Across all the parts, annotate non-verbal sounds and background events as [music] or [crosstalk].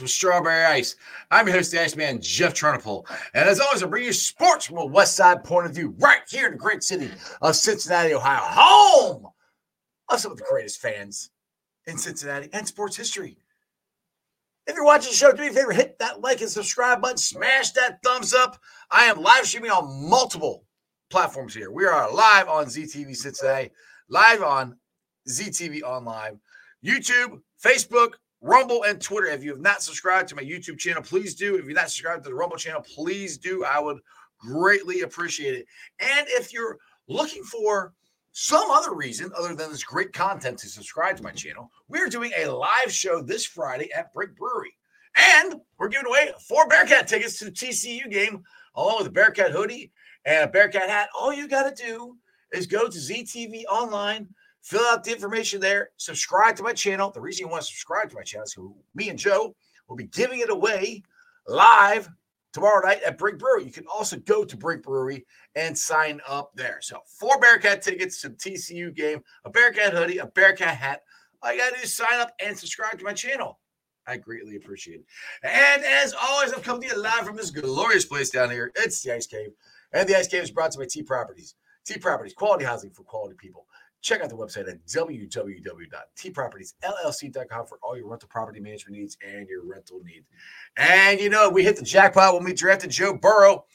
With Strawberry Ice. I'm your host, the Iceman, Jeff Turnipole. And as always, I bring you sports from a West Side point of view right here in the great city of Cincinnati, Ohio, home of some of the greatest fans in Cincinnati and sports history. If you're watching the show, do me a favor, hit that like and subscribe button, smash that thumbs up. I am live streaming on multiple platforms here. We are live on ZTV Cincinnati, live on ZTV Online, YouTube, Facebook, Rumble, and Twitter. If you have not subscribed to my YouTube channel, please do. If you're not subscribed to the Rumble channel, please do. I would greatly appreciate it. And if you're looking for some other reason other than this great content to subscribe to my channel, we're doing a live show this Friday at Brink Brewery. And we're giving away four Bearcat tickets to the TCU game, along with a Bearcat hoodie and a Bearcat hat. All you got to do is go to ZTV Online Fill out the information there. Subscribe to my channel. The reason you want to subscribe to my channel is because me and Joe will be giving it away live tomorrow night at Brink Brewery. You can also go to Brink Brewery and sign up there. So, four Bearcat tickets the TCU game, a Bearcat hoodie, a Bearcat hat. All you got to do is sign up and subscribe to my channel. I greatly appreciate it. And as always, I'm coming to you live from this glorious place down here. It's the Ice Cave. And the Ice Cave is brought to you by T Properties. T Properties, quality housing for quality people. Check out the website at www.tpropertiesllc.com for all your rental property management needs and your rental needs. And you know, we hit the jackpot when we drafted Joe Burrow.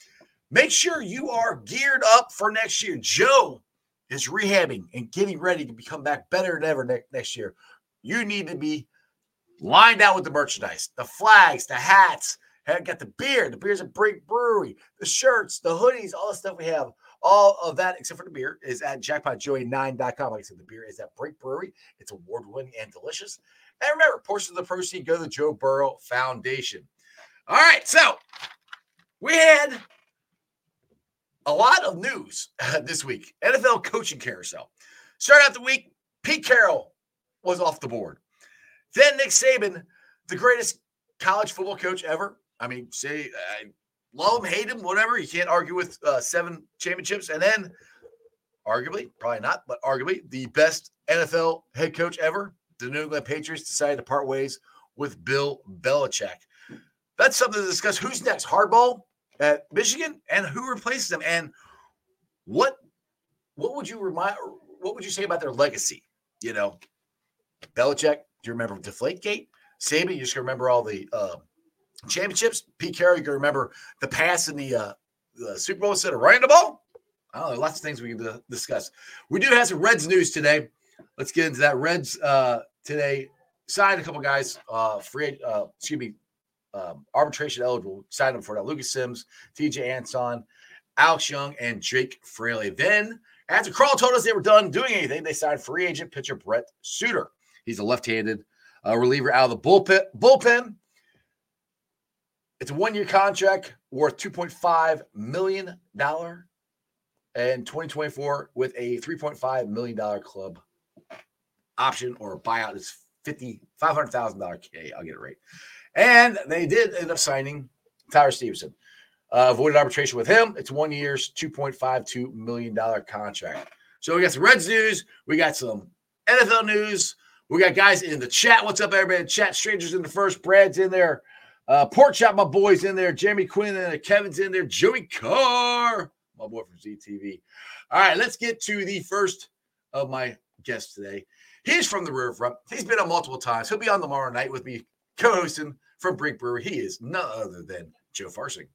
Make sure you are geared up for next year. Joe is rehabbing and getting ready to become back better than ever ne- next year. You need to be lined out with the merchandise, the flags, the hats. Got the beer. The beer's at Brink Brewery. The shirts, the hoodies, all the stuff we have all of that, except for the beer, is at jackpotjoey9.com. Like I said, the beer is at Brink Brewery. It's award winning and delicious. And remember, portions of the proceeds go to the Joe Burrow Foundation. All right, so we had a lot of news uh, [laughs] this week. NFL coaching carousel. Start out the week, Pete Carroll was off the board. Then Nick Saban, the greatest college football coach ever. I mean, say, uh, love him, hate him, whatever. You can't argue with uh, seven championships. And then, arguably, probably not, but arguably, the best NFL head coach ever, the New England Patriots decided to part ways with Bill Belichick. That's something to discuss. Who's next? Harbaugh at Michigan, and who replaces them? And what what would you remind? What would you say about their legacy? You know, Belichick. Do you remember Deflategate? Saban. You just remember all the uh, championships. Pete can remember the pass in the, uh, the Super Bowl instead of running the ball. I don't know, lots of things we can discuss. We do have some Reds news today. Let's get into that. Reds uh, today signed a couple guys, uh, free, uh, excuse me, um, arbitration eligible. Signed them for that. Lucas Sims, TJ Antone, Alex Young, and Jake Fraley. Then, after Krall told us they were done doing anything, they signed free agent pitcher Brent Suter. He's a left-handed uh, reliever out of the bullpen. Bullpen it's a one year contract worth $2.5 million in 2024 with a $3.5 million club option or buyout hundred thousand dollar K. I'll get it right. And they did end up signing Tyler Stephenson. Uh, avoided arbitration with him. It's one year's $2.52 million contract. So we got some Reds news. We got some NFL news. We got guys in the chat. What's up, everybody? Chat strangers in the first. Brad's in there. Uh, Pork Chop, my boy's in there. Jeremy Quinn in there. Kevin's in there. Joey Carr, my boy from ZTV. All right, let's get to the first of my guests today. He's from the riverfront. He's been on multiple times. He'll be on tomorrow night with me, co-hosting from Brink Brewery. He is none other than Joe Farsing.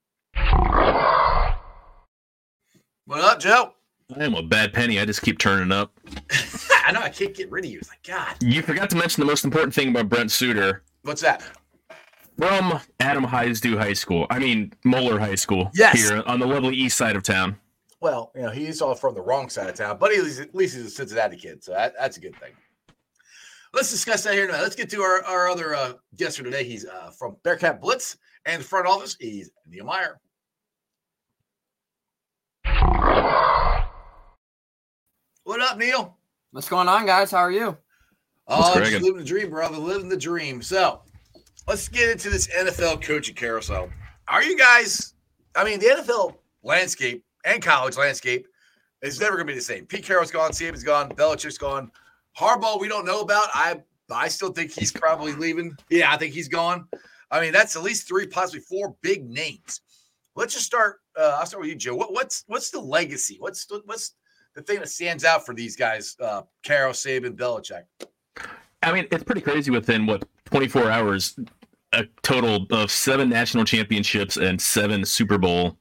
What up, Joe? I am a bad penny. I just keep turning up. [laughs] I know I can't get rid of you. It's like God. You forgot to mention the most important thing about Brent Suter. What's that? From Adam Heisdu High School. I mean Moeller High School. Yes. Here on the lovely east side of town. Well, you know, he's all from the wrong side of town, but he's, at least he's a Cincinnati kid, so that, that's a good thing. Let's discuss that here now. Let's get to our, our other uh, guest for today. He's uh, from Bearcat Blitz and the front office. He's Neil Meyer. What up, Neil? What's going on, guys? How are you? Oh, just living the dream, brother. Living the dream. So let's get into this NFL coaching carousel. Are you guys? I mean, the NFL landscape and college landscape is never going to be the same. Pete Carroll's gone, Saban's gone, Belichick's gone. Harbaugh, we don't know about. I I still think he's probably leaving. Yeah, I think he's gone. I mean, that's at least three, possibly four big names. Let's just start. Uh, I'll start with you, Joe. What, what's what's the legacy? What's what's the thing that stands out for these guys? Uh, Carroll, Saban, Belichick. I mean, it's pretty crazy. Within what 24 hours, a total of seven national championships and seven Super Bowl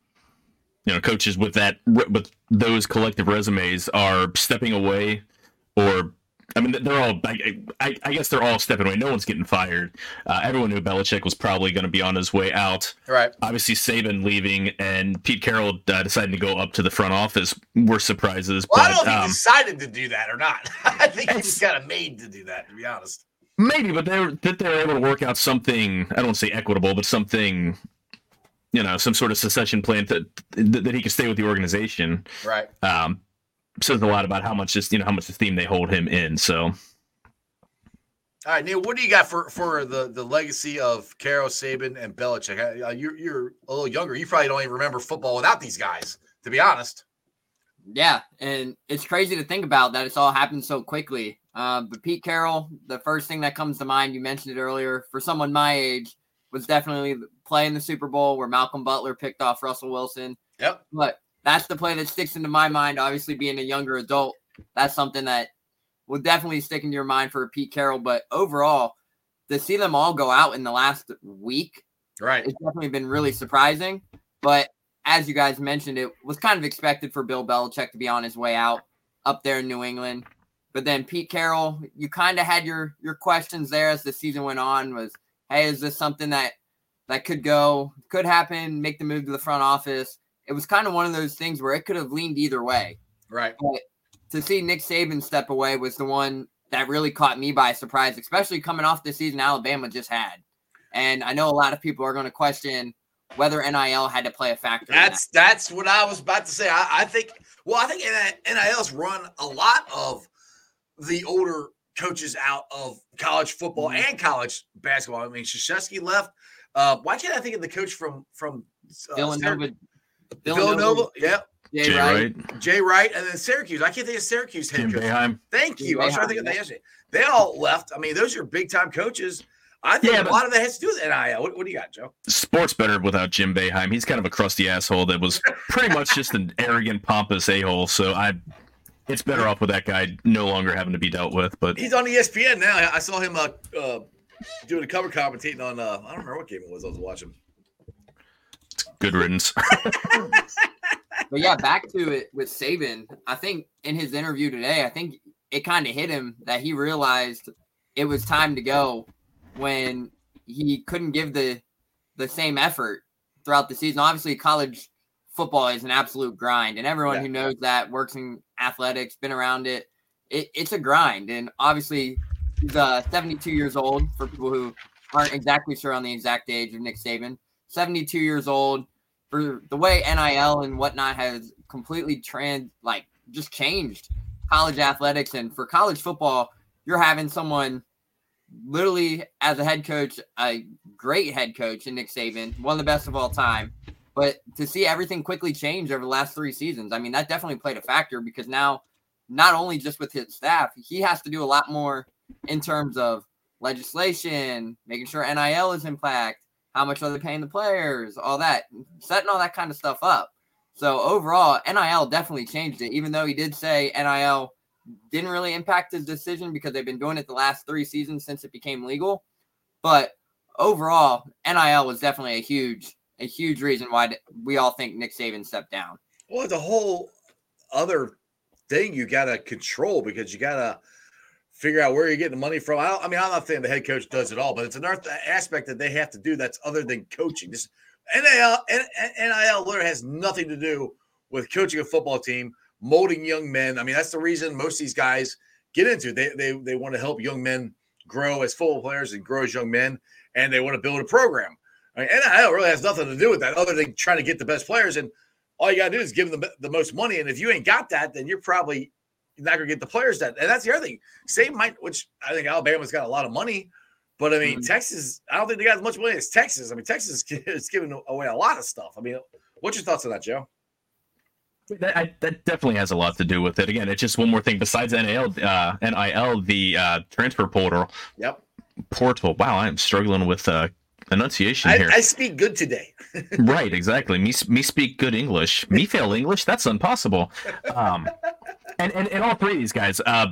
you know coaches with that with those collective resumes are stepping away or I mean, they're all. I, I, guess they're all stepping away. No one's getting fired. Uh, everyone knew Belichick was probably going to be on his way out. Right. Obviously, Saban leaving and Pete Carroll uh, deciding to go up to the front office were surprises. Well, but, I don't know if um, he decided to do that or not. [laughs] I think he just kind of made to do that. To be honest. Maybe, but they were that they were able to work out something. I don't want to say equitable, but something you know, some sort of secession plan that that he could stay with the organization. Right. Um, says a lot about how much just you know how much esteem they hold him in. So. All right, Neil. What do you got for for the the legacy of Carroll Saban, and Belichick? Uh, you're you're a little younger. You probably don't even remember football without these guys, to be honest. Yeah, and it's crazy to think about that it's all happened so quickly. Uh, but Pete Carroll, the first thing that comes to mind, you mentioned it earlier, for someone my age, was definitely playing the Super Bowl where Malcolm Butler picked off Russell Wilson. Yep. But that's the play that sticks into my mind. Obviously, being a younger adult, that's something that will definitely stick into your mind for Pete Carroll. But overall, to see them all go out in the last week, right, it's definitely been really surprising. But as you guys mentioned, it was kind of expected for Bill Belichick to be on his way out up there in New England. But then Pete Carroll, you kind of had your your questions there as the season went on. Was hey, is this something that that could go, could happen, make the move to the front office? it was kind of one of those things where it could have leaned either way. Right. But to see Nick Saban step away was the one that really caught me by surprise, especially coming off the season Alabama just had. And I know a lot of people are going to question whether NIL had to play a factor. That's that. that's what I was about to say. I, I think well, I think NIL's run a lot of the older coaches out of college football mm-hmm. and college basketball. I mean, Krzyzewski left. Uh, why can't I think of the coach from from uh, Villanova, Villanova, Villanova yeah. Jay, Jay Wright. Wright. Jay Wright, and then Syracuse. I can't think of Syracuse head Jim coach. Boeheim. Thank you. Jim I was trying to think of that yesterday. They all left. I mean, those are big time coaches. I think yeah, a lot of that has to do with NIL. What, what, do you got, Joe? Sports better without Jim Boeheim. He's kind of a crusty asshole that was pretty much just an [laughs] arrogant, pompous a hole. So I, it's better off with that guy no longer having to be dealt with. But he's on ESPN now. I saw him uh, uh, doing a cover commentating on. Uh, I don't remember what game it was I was watching. Good riddance. [laughs] but yeah, back to it with Saban. I think in his interview today, I think it kind of hit him that he realized it was time to go when he couldn't give the the same effort throughout the season. Obviously, college football is an absolute grind, and everyone yeah. who knows that works in athletics, been around it, it it's a grind. And obviously, he's uh, 72 years old for people who aren't exactly sure on the exact age of Nick Saban. 72 years old. For the way NIL and whatnot has completely trans like just changed college athletics and for college football, you're having someone literally as a head coach, a great head coach in Nick Saban, one of the best of all time. But to see everything quickly change over the last three seasons, I mean, that definitely played a factor because now, not only just with his staff, he has to do a lot more in terms of legislation, making sure NIL is in fact, how much are they paying the players, all that, setting all that kind of stuff up. So overall, NIL definitely changed it, even though he did say NIL didn't really impact his decision because they've been doing it the last three seasons since it became legal. But overall, NIL was definitely a huge, a huge reason why we all think Nick Saban stepped down. Well, the whole other thing you got to control because you got to figure out where you're getting the money from. I, I, mean, I'm not saying the head coach does it all, but it's another aspect that they have to do that's other than coaching. This NIL, and NIL literally has nothing to do with coaching a football team, molding young men. I mean, that's the reason most of these guys get into it. They, they, they want to help young men grow as football players and grow as young men, and they want to build a program. I mean, NIL really has nothing to do with that other than trying to get the best players. And all you got to do is give them the, the most money. And if you ain't got that, then you're probably not going to get the players that. And that's the other thing. Same might, which I think Alabama's got a lot of money, but I mean, mm-hmm. Texas, I don't think they got as much money as Texas. I mean, Texas is giving away a lot of stuff. I mean, what's your thoughts on that, Joe? That, I, that definitely has a lot to do with it. Again, it's just one more thing besides NIL, uh, NIL, the uh, transfer portal. Yep. Portal. Wow, I'm struggling with uh, enunciation here. I, I speak good today. [laughs] right, exactly. Me, me speak good English. Me fail English. That's impossible. Um, and, and and all three of these guys. Uh,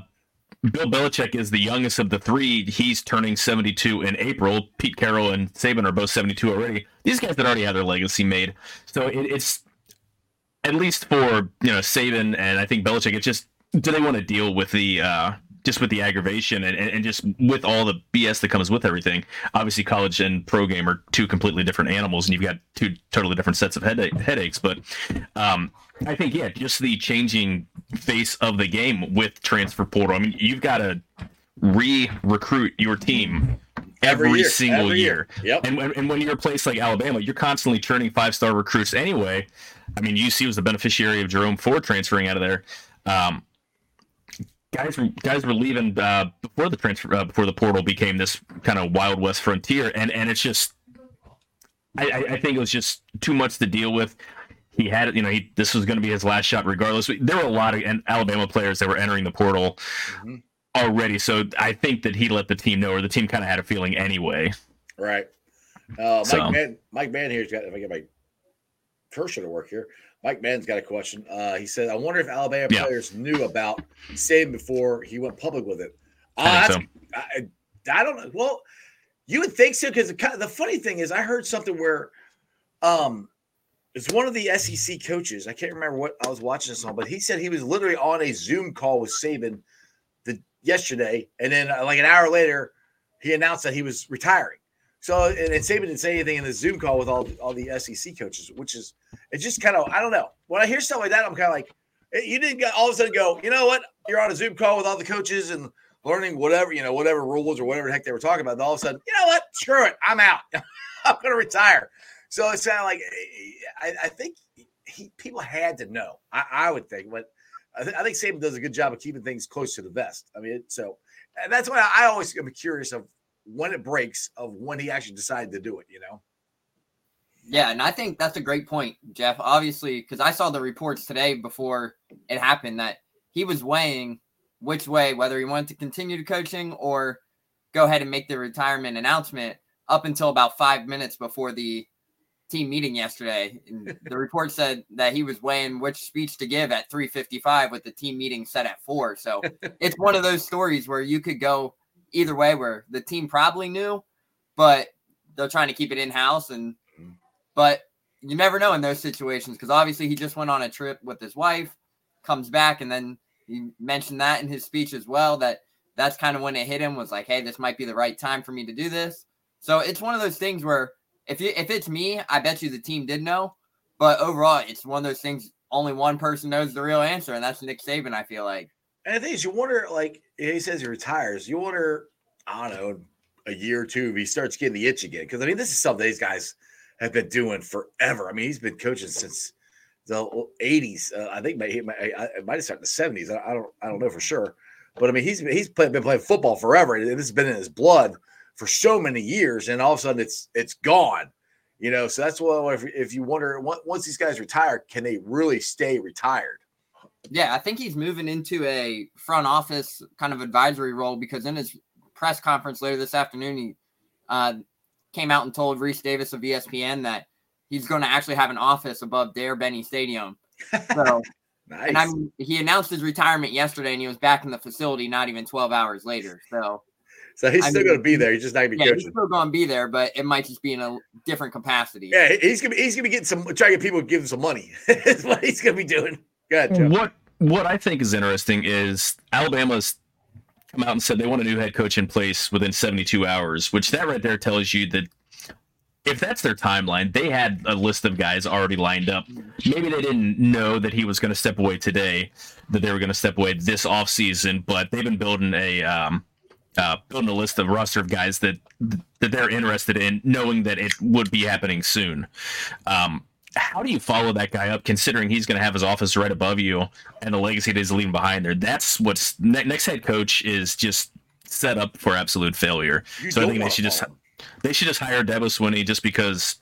Bill Belichick is the youngest of the three. He's turning 72 in April. Pete Carroll and Saban are both 72 already. These guys that already have their legacy made. So it, it's at least for you know Saban and I think Belichick. It's just do they want to deal with the uh, just with the aggravation and, and, just with all the BS that comes with everything. Obviously, college and pro game are two completely different animals, and you've got two totally different sets of headache, headaches. But um, I think, yeah, just the changing face of the game with transfer portal. I mean, you've got to re recruit your team every, every year, single every year. year. Yep. And, and when you're a place like Alabama, you're constantly churning five star recruits anyway. I mean, UC was the beneficiary of Jerome Ford transferring out of there. Um, guys were guys were leaving uh, before the transfer uh, before the portal became this kind of wild west frontier, and and it's just I, I think it was just too much to deal with. He had you know he this was going to be his last shot regardless. There were a lot of Alabama players that were entering the portal mm-hmm. already, so I think that he let the team know, or the team kind of had a feeling anyway. Right. Uh, Mike so. Man, Mike Mann here's got if I get my cursor to work here. Mike Mann's got a question. Uh, he said, "I wonder if Alabama yeah. players knew about Saban before he went public with it." Uh, I, so. I, I, don't know. Well, you would think so because the, the, funny thing is, I heard something where, um, it's one of the SEC coaches. I can't remember what I was watching this on, but he said he was literally on a Zoom call with Saban the yesterday, and then uh, like an hour later, he announced that he was retiring. So and, and Saban didn't say anything in the Zoom call with all all the SEC coaches, which is it's just kind of I don't know. When I hear stuff like that, I'm kind of like, eh, you didn't all of a sudden go, you know what? You're on a Zoom call with all the coaches and learning whatever you know, whatever rules or whatever the heck they were talking about. And all of a sudden, you know what? Screw it, I'm out. [laughs] I'm going to retire. So it sounded like eh, I, I think he, people had to know. I, I would think, but I, th- I, think Saban does a good job of keeping things close to the vest. I mean, so that's why I always am curious of when it breaks of when he actually decided to do it, you know? Yeah, and I think that's a great point, Jeff. Obviously, because I saw the reports today before it happened that he was weighing which way, whether he wanted to continue to coaching or go ahead and make the retirement announcement up until about five minutes before the team meeting yesterday. And [laughs] the report said that he was weighing which speech to give at 3:55 with the team meeting set at four. So it's one of those stories where you could go either way where the team probably knew, but they're trying to keep it in house. And mm-hmm. but you never know in those situations because obviously he just went on a trip with his wife, comes back, and then he mentioned that in his speech as well. That that's kind of when it hit him was like, hey, this might be the right time for me to do this. So it's one of those things where if you, if it's me, I bet you the team did know, but overall, it's one of those things. Only one person knows the real answer, and that's Nick Saban. I feel like. And the thing is, you wonder, like he says he retires. You wonder, I don't know, a year or two if he starts getting the itch again. Because I mean, this is something these guys have been doing forever. I mean, he's been coaching since the '80s. Uh, I think might, it might have started in the '70s. I, I, don't, I don't know for sure. But I mean, he's he's play, been playing football forever, and this has been in his blood for so many years. And all of a sudden, it's it's gone. You know, so that's what if, if you wonder once these guys retire, can they really stay retired? Yeah, I think he's moving into a front office kind of advisory role because in his press conference later this afternoon, he uh, came out and told Rece Davis of ESPN that he's going to actually have an office above Bryant-Denny Stadium. So, nice. [laughs] and I'm he announced his retirement yesterday, and he was back in the facility not even 12 hours later. So, so he's I still going to be there. He's just not going to be yeah, coaching. He's still going to be there, but it might just be in a different capacity. Yeah, he's going to be, he's going to be getting some trying to get people to give him some money. [laughs] That's what he's going to be doing. What what I think is interesting is Alabama's come out and said they want a new head coach in place within 72 hours, which that right there tells you that if that's their timeline, they had a list of guys already lined up. Maybe they didn't know that he was going to step away today, that they were going to step away this offseason, but they've been building a um, uh, building a list of roster of guys that that they're interested in, knowing that it would be happening soon. Um, how do you follow that guy up, considering he's going to have his office right above you and the legacy that he's leaving behind there? That's what's next head coach is just set up for absolute failure. You so I think they should just they should just hire Dabo Swinney just because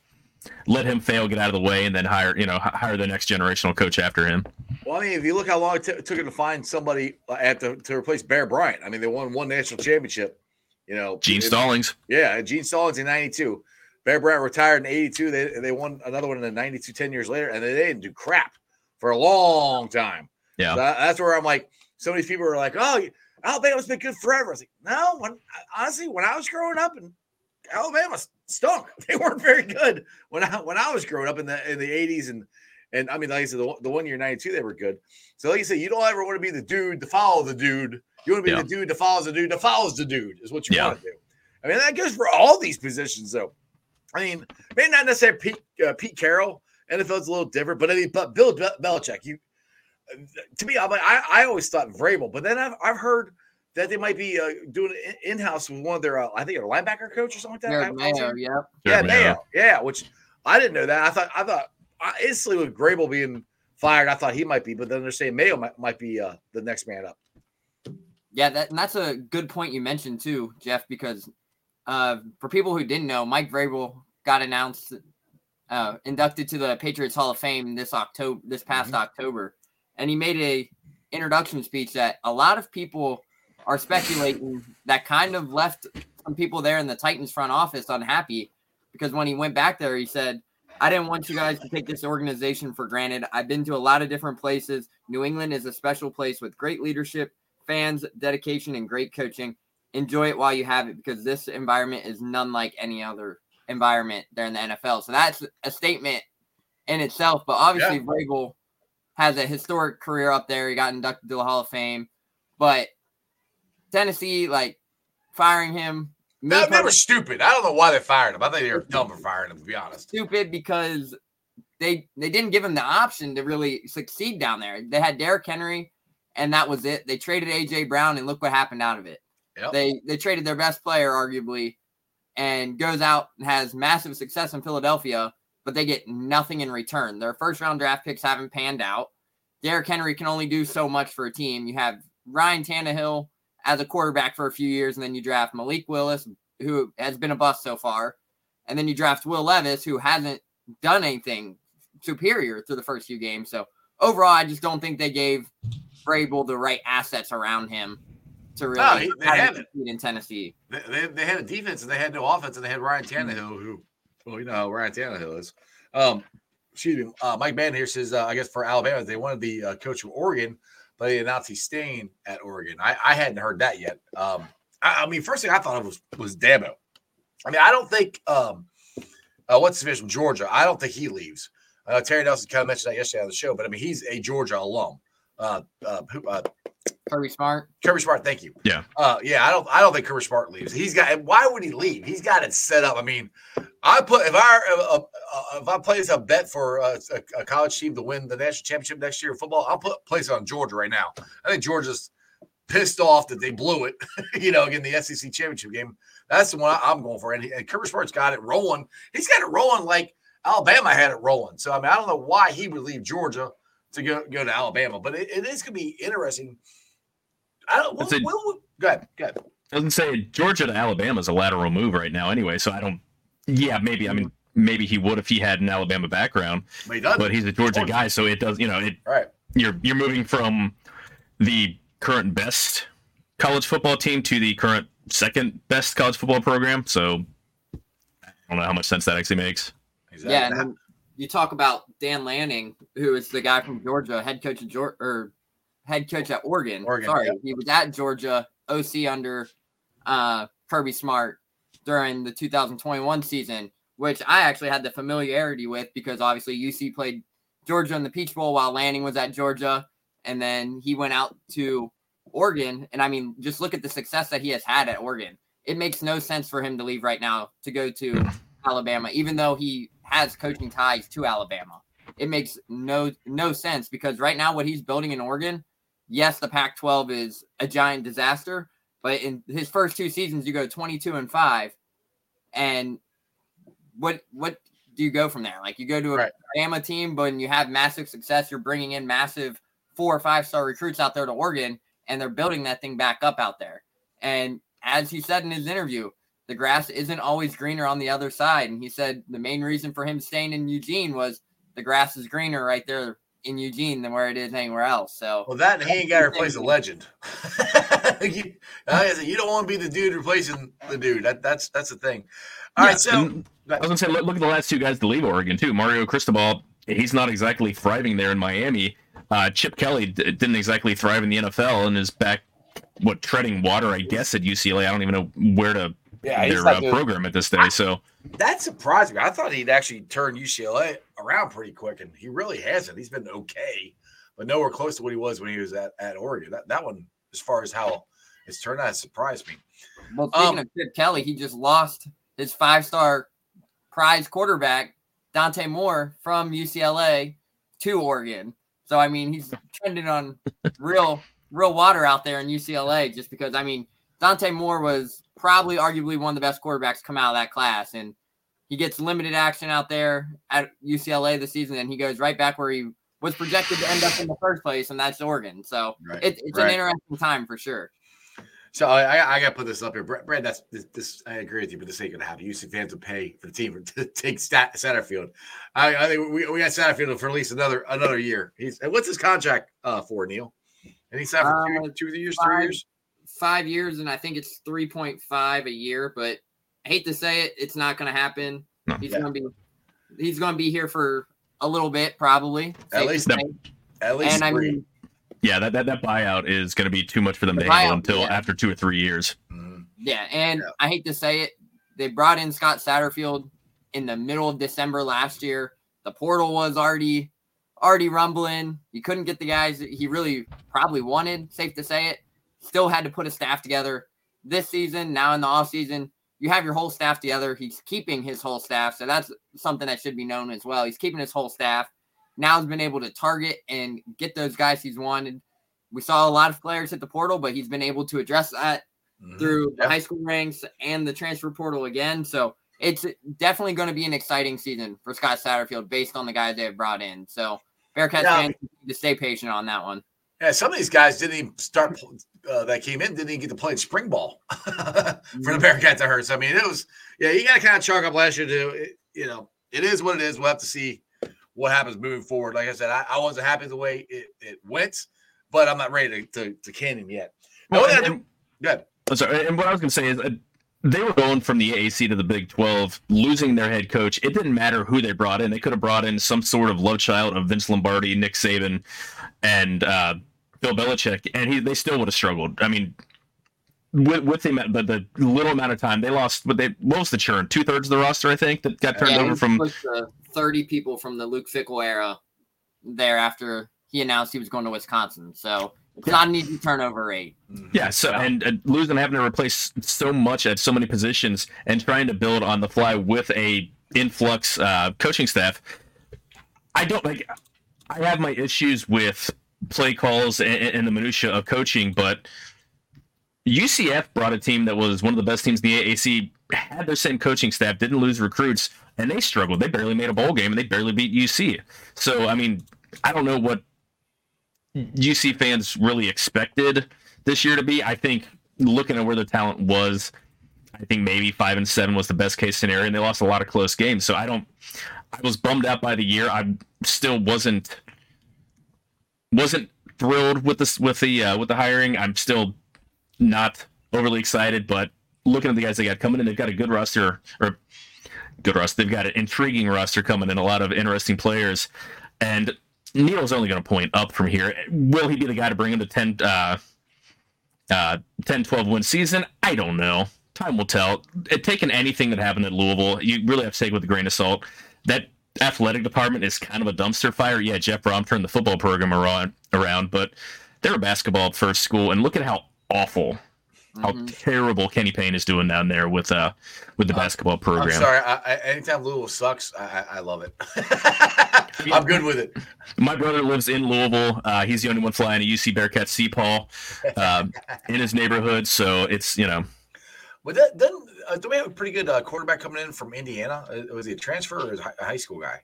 let him fail, get out of the way, and then hire you know hire the next generational coach after him. Well, I mean, if you look how long it t- took him to find somebody uh, at the, to replace Bear Bryant, I mean, they won one national championship. You know, Gene Stallings. Yeah, Gene Stallings in '92. Bear Bryant retired in '82. They they won another one in the '92, 10 years later, and they didn't do crap for a long time. Yeah, so that's where I'm like, so many people are like, oh, Alabama's been good forever. I was like, no, when honestly, when I was growing up and Alabama stunk. [laughs] They weren't very good when I when I was growing up in the in the 80s and and I mean, like I said, the, the one year 92, they were good. So, like you said, you don't ever want to be the dude to follow the dude. You want to be yeah. the dude that follows the dude that follows the dude, is what you yeah. want to do. I mean, that goes for all these positions, though. I mean, maybe not necessarily Pete, uh, Pete Carroll. NFL's a little different, but I mean, but Bill Belichick, you to me, I'm like, I, I always thought Vrabel, but then I've, I've heard that they might be uh, doing in house with one of their, uh, I think, a linebacker coach or something like that. Mayo, yeah, yeah, Mayo, yeah. Which I didn't know that. I thought, I thought I, instantly with Vrabel being fired, I thought he might be, but then they're saying Mayo might, might be uh, the next man up. Yeah, that, and that's a good point you mentioned too, Jeff, because uh, for people who didn't know, Mike Vrabel got announced uh, inducted to the Patriots Hall of Fame this October, this past mm-hmm. October, and he made a introduction speech that a lot of people are speculating that kind of left some people there in the Titans front office unhappy because when he went back there, he said, I didn't want you guys to take this organization for granted. I've been to a lot of different places. New England is a special place with great leadership, fans, dedication, and great coaching. Enjoy it while you have it because this environment is none like any other environment there in the NFL. So that's a statement in itself. But obviously, yeah. Vrabel has a historic career up there. He got inducted to the Hall of Fame. But Tennessee, like firing him. No, they were stupid. I don't know why they fired him. I think they were dumb for firing him, to be honest. Stupid because they they didn't give him the option to really succeed down there. They had Derrick Henry, and that was it. They traded AJ Brown, and look what happened out of it. They they traded their best player, arguably, and goes out and has massive success in Philadelphia, but they get nothing in return. Their first round draft picks haven't panned out. Derrick Henry can only do so much for a team. You have Ryan Tannehill as a quarterback for a few years, and then you draft Malik Willis, who has been a bust so far, and then you draft Will Levis, who hasn't done anything superior through the first few games. So overall, I just don't think they gave Vrabel the right assets around him to really no, he, they had it. in Tennessee. They, they, they, had a defense and they had no offense, and they had Ryan Tannehill, who, well, you know how Ryan Tannehill is. Um, excuse me, uh, Mike Mann here says, uh, I guess for Alabama, they wanted the uh, coach from Oregon but he announced he's staying at Oregon. I, I hadn't heard that yet. Um, I, I, mean, first thing I thought of was was Dabo. I mean, I don't think um, uh, what's the from Georgia. I don't think he leaves. Uh, Terry Nelson kind of mentioned that yesterday on the show, but I mean, he's a Georgia alum. Uh, uh, uh, Kirby Smart. Kirby Smart, thank you. Yeah. Uh, yeah, I don't I don't think Kirby Smart leaves. He's got why would he leave? He's got it set up. I mean, I put if I uh, uh, if I place a bet for a, a, college team to win the national championship next year in football, I'll put place it on Georgia right now. I think Georgia's pissed off that they blew it, [laughs] you know, in the SEC championship game. That's the one I'm going for. And, and Kirby Smart's got it rolling. He's got it rolling like Alabama had it rolling. So I mean, I don't know why he would leave Georgia to go, go to Alabama, but it, it is going to be interesting I don't. We'll, we'll, go ahead. Go ahead. Doesn't say Georgia to Alabama is a lateral move right now, anyway. So I don't. Yeah, maybe. I mean, maybe he would if he had an Alabama background. But, he but he's a Georgia guy, so it does. You know, it. Right. You're you're moving from the current best college football team to the current second best college football program. So I don't know how much sense that actually makes. Exactly. Yeah, and you talk about Dan Lanning, who is the guy from Georgia, head coach of Georgia, or head coach at Oregon. Oregon Sorry, yep. he was at Georgia, OC under uh, Kirby Smart during the 2021 season, which I actually had the familiarity with because obviously UC played Georgia in the Peach Bowl while Lanning was at Georgia. and then he went out to Oregon. And I mean, just look at the success that he has had at Oregon. It makes no sense for him to leave right now to go to Alabama, even though he has coaching ties to Alabama. It makes no no sense because right now what he's building in Oregon, yes, the Pac-12 is a giant disaster, but in his first two seasons, you go 22 and five, and what what do you go from there? Like you go to a Right. Bama team, but when you have massive success, you're bringing in massive four or five star recruits out there to Oregon, and they're building that thing back up out there. And as he said in his interview, the grass isn't always greener on the other side. And he said the main reason for him staying in Eugene was the grass is greener right there in Eugene than where it is anywhere else. So Well, that and he ain't got to replace a legend. [laughs] you, like I said, you don't want to be the dude replacing the dude. That, that's that's the thing. All right, Yeah, so I was gonna say, look, look at the last two guys to leave Oregon too. Mario Cristobal, he's not exactly thriving there in Miami. Uh, Chip Kelly d- didn't exactly thrive in the NFL and is back, what treading water, I guess, at UCLA. I don't even know where to yeah, he's their not uh, doing- program at this day. So that surprised me. I thought he'd actually turn UCLA around pretty quick, and he really hasn't. He's been okay, but nowhere close to what he was when he was at, at Oregon. That that one, as far as how it's turned out, surprised me. Well, speaking Um, of Chip Kelly, he just lost his five star prize quarterback, Dante Moore, from UCLA to Oregon. So, I mean, he's trending on real, real water out there in UCLA just because, I mean, Dante Moore was probably arguably one of the best quarterbacks come out of that class. And he gets limited action out there at UCLA this season, and he goes right back where he was projected to end up in the first place, and that's Oregon. So, Right. it, it's Right. an interesting time for sure. So I, I, got to put this up here, Brad. That's this, this. I agree with you, but this ain't gonna happen. UC fans will pay for the team [laughs] to take Stat, Satterfield. I, I think we, we got Satterfield for at least another another year. He's and what's his contract uh, for Neil? And he's signed for Uh, two, two years, three years. Five years, and I think it's three point five a year. But I hate to say it, it's not going to happen. No. He's Yeah. going to be he's going to be here for a little bit, probably. At least- say. At least and I three. mean, yeah, that, that, that buyout is going to be too much for them The to handle until yeah. after two or three years. Mhm. yeah, and Yeah. I hate to say it, they brought in Scott Satterfield in the middle of December last year. The portal was already already rumbling. He couldn't get the guys that he really probably wanted. Safe to say it. Still had to put a staff together this season. Now in the off season, you have your whole staff together. He's keeping his whole staff, so that's something that should be known as well. He's keeping his whole staff. Now he's been able to target and get those guys he's wanted. We saw a lot of players hit the portal, but he's been able to address that Mhm. through the high school ranks and the transfer portal again. So it's definitely going to be an exciting season for Scott Satterfield based on the guys they have brought in. So Bearcats Yeah. fans need to stay patient on that one. Yeah, some of these guys didn't even start. Uh, that came in didn't even get to play in spring ball [laughs] for the Bearcats. I heard. So I mean, it was yeah. You got to kind of chalk up last year to it, you know. It is what it is. We'll have to see what happens moving forward. Like I said, I, I wasn't happy the way it, it went, but I'm not ready to to, to cannon yet. Well, yeah, and- Good. I'm sorry. And what I was going to say is uh, they were going from the AAC to the Big 12, losing their head coach. It didn't matter who they brought in. They could have brought in some sort of love child of Vince Lombardi, Nick Saban, and uh, Bill Belichick, and he they still would have struggled. I mean, with, with the, amount- the the little amount of time they lost, but they what was the churn? Two thirds of the roster, I think, that got turned Yeah, over from. uh, 30 people from the Luke Fickell era there after he announced he was going to Wisconsin. So it's not an easy turnover rate. Yeah, so and, and losing having to replace so much at so many positions and trying to build on the fly with a influx uh, coaching staff. I don't like. I have my issues with play calls and, and the minutia of coaching, but UCF brought a team that was one of the best teams in the AAC, had their same coaching staff, didn't lose recruits, and they struggled. They barely made a bowl game, and they barely beat UC. So, I mean, I don't know what UC fans really expected this year to be. I think looking at where the talent was, I think maybe five and seven was the best case scenario, and they lost a lot of close games. So I don't. I was bummed out by the year. I still wasn't wasn't thrilled with this with the uh, with the hiring. I'm still not overly excited, but looking at the guys they got coming in, they've got a good roster or good roster. They've got an intriguing roster coming in, a lot of interesting players, and Neil's only going to point up from here. Will he be the guy to bring him to 10, uh, uh, 10 12 win season? I don't know. Time will tell. It, taking anything that happened at Louisville, you really have to take it with a grain of salt. That athletic department is kind of a dumpster fire. Yeah, Jeff Brohm turned the football program around, around, but they're a basketball first school, and look at how awful, how Mhm. terrible Kenny Payne is doing down there with uh with the Uh, basketball I'm program. sorry. I, I, anytime Louisville sucks, I, I, love it. [laughs] I'm good with it. My brother lives in Louisville. Uh, he's the only one flying a UC Bearcat Sea Paul uh, in his neighborhood, so it's you know But then, then uh, do we have a pretty good uh, quarterback coming in from Indiana? Uh, was he a transfer or is a high school guy?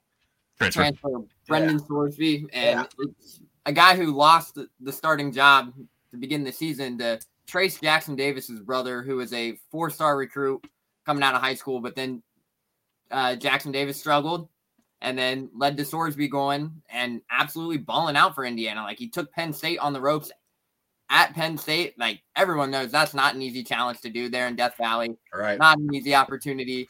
transfer. transfer Brendan Sorsby, and it's a guy who lost the, the starting job to begin the season to Trayce Jackson Davis's brother, who is a four-star recruit coming out of high school, but then uh, Jackson Davis struggled and then led to Sorsby going and absolutely balling out for Indiana. Like he took Penn State on the ropes at Penn State. Like everyone knows that's not an easy challenge to do there in Death Valley All right. not an easy opportunity.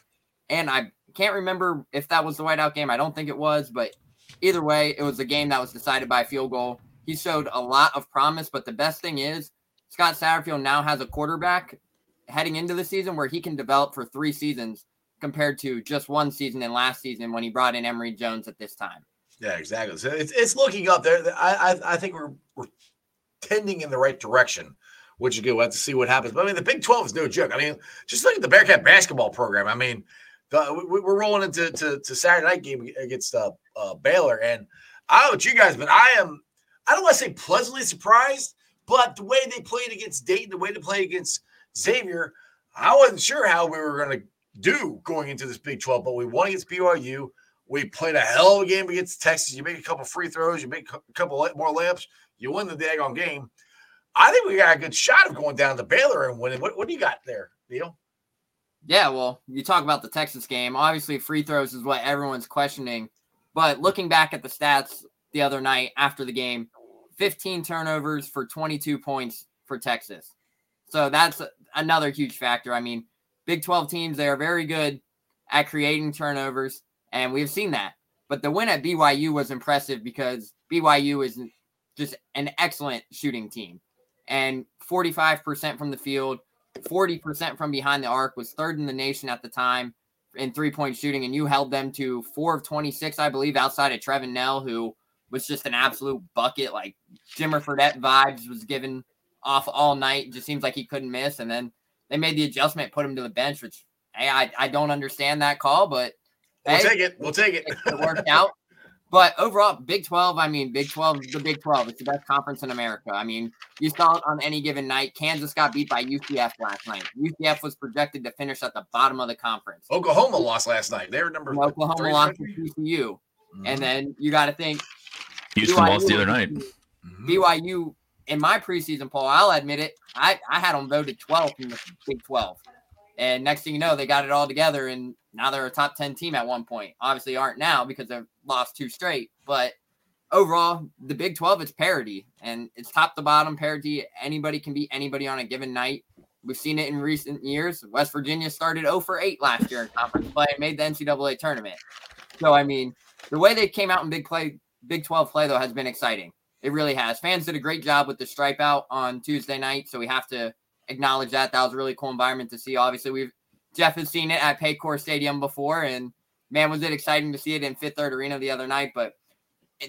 And I can't remember if that was the whiteout game. I don't think it was, but either way, it was a game that was decided by a field goal. He showed a lot of promise, but the best thing is Scott Satterfield now has a quarterback heading into the season where he can develop for three seasons compared to just one season in last season when he brought in Emory Jones at this time. Yeah, exactly. So it's, it's looking up there. I, I I think we're we're tending in the right direction, which is good. We'll have to see what happens. But I mean, the Big Twelve is no joke. I mean, just look at the Bearcat basketball program. I mean, the, we, we're rolling into to, to Saturday night game against uh, uh, Baylor, and I don't know what you guys, but I am. I don't want to say pleasantly surprised, but the way they played against Dayton, the way they played against Xavier, I wasn't sure how we were going to do going into this Big 12, but we won against BYU. We played a hell of a game against Texas. You make a couple free throws, you make a couple more layups, you win the daggone game. I think we got a good shot of going down to Baylor and winning. What, what do you got there, Neil? Yeah, well, you talk about the Texas game. Obviously, free throws is what everyone's questioning. But looking back at the stats the other night after the game, 15 turnovers for 22 points for Texas. So that's another huge factor. I mean, Big 12 teams, they are very good at creating turnovers, and we've seen that. But the win at BYU was impressive because BYU is just an excellent shooting team. And 45% from the field, 40% from behind the arc was third in the nation at the time in three point shooting. And you held them to four of 26, I believe, outside of Trevin Knell, who was just an absolute bucket. Like Jimmer Fredette vibes was given off all night. Just seems like he couldn't miss. And then they made the adjustment, put him to the bench, which hey, I, I don't understand that call, but We'll hey, take it. We'll take it. it [laughs] worked out. But overall, Big 12, I mean, Big 12 is the Big 12. It's the best conference in America. I mean, you saw it on any given night. Kansas got beat by UCF last night. UCF was projected to finish at the bottom of the conference. Oklahoma lost last night. They were number And Oklahoma three, lost to three? TCU. Mhm. And then you got to think Houston BYU lost the other night. Mhm. BYU in my preseason poll, I'll admit it, I, I had them voted 12th in the Big 12. And next thing you know, they got it all together, and now they're a top 10 team at one point. Obviously, aren't now because they've lost two straight. But overall, the Big 12 is parity, and it's top to bottom parity. Anybody can beat anybody on a given night. We've seen it in recent years. West Virginia started 0 for 8 last year in conference play and made the NCAA tournament. So, I mean, the way they came out in Big Play, Big 12 play, though, has been exciting. It really has. Fans did a great job with the stripe out on Tuesday night, so we have to acknowledge that. That was a really cool environment to see. Obviously, we've Jeff has seen it at Paycor Stadium before, and man, was it exciting to see it in Fifth Third Arena the other night. But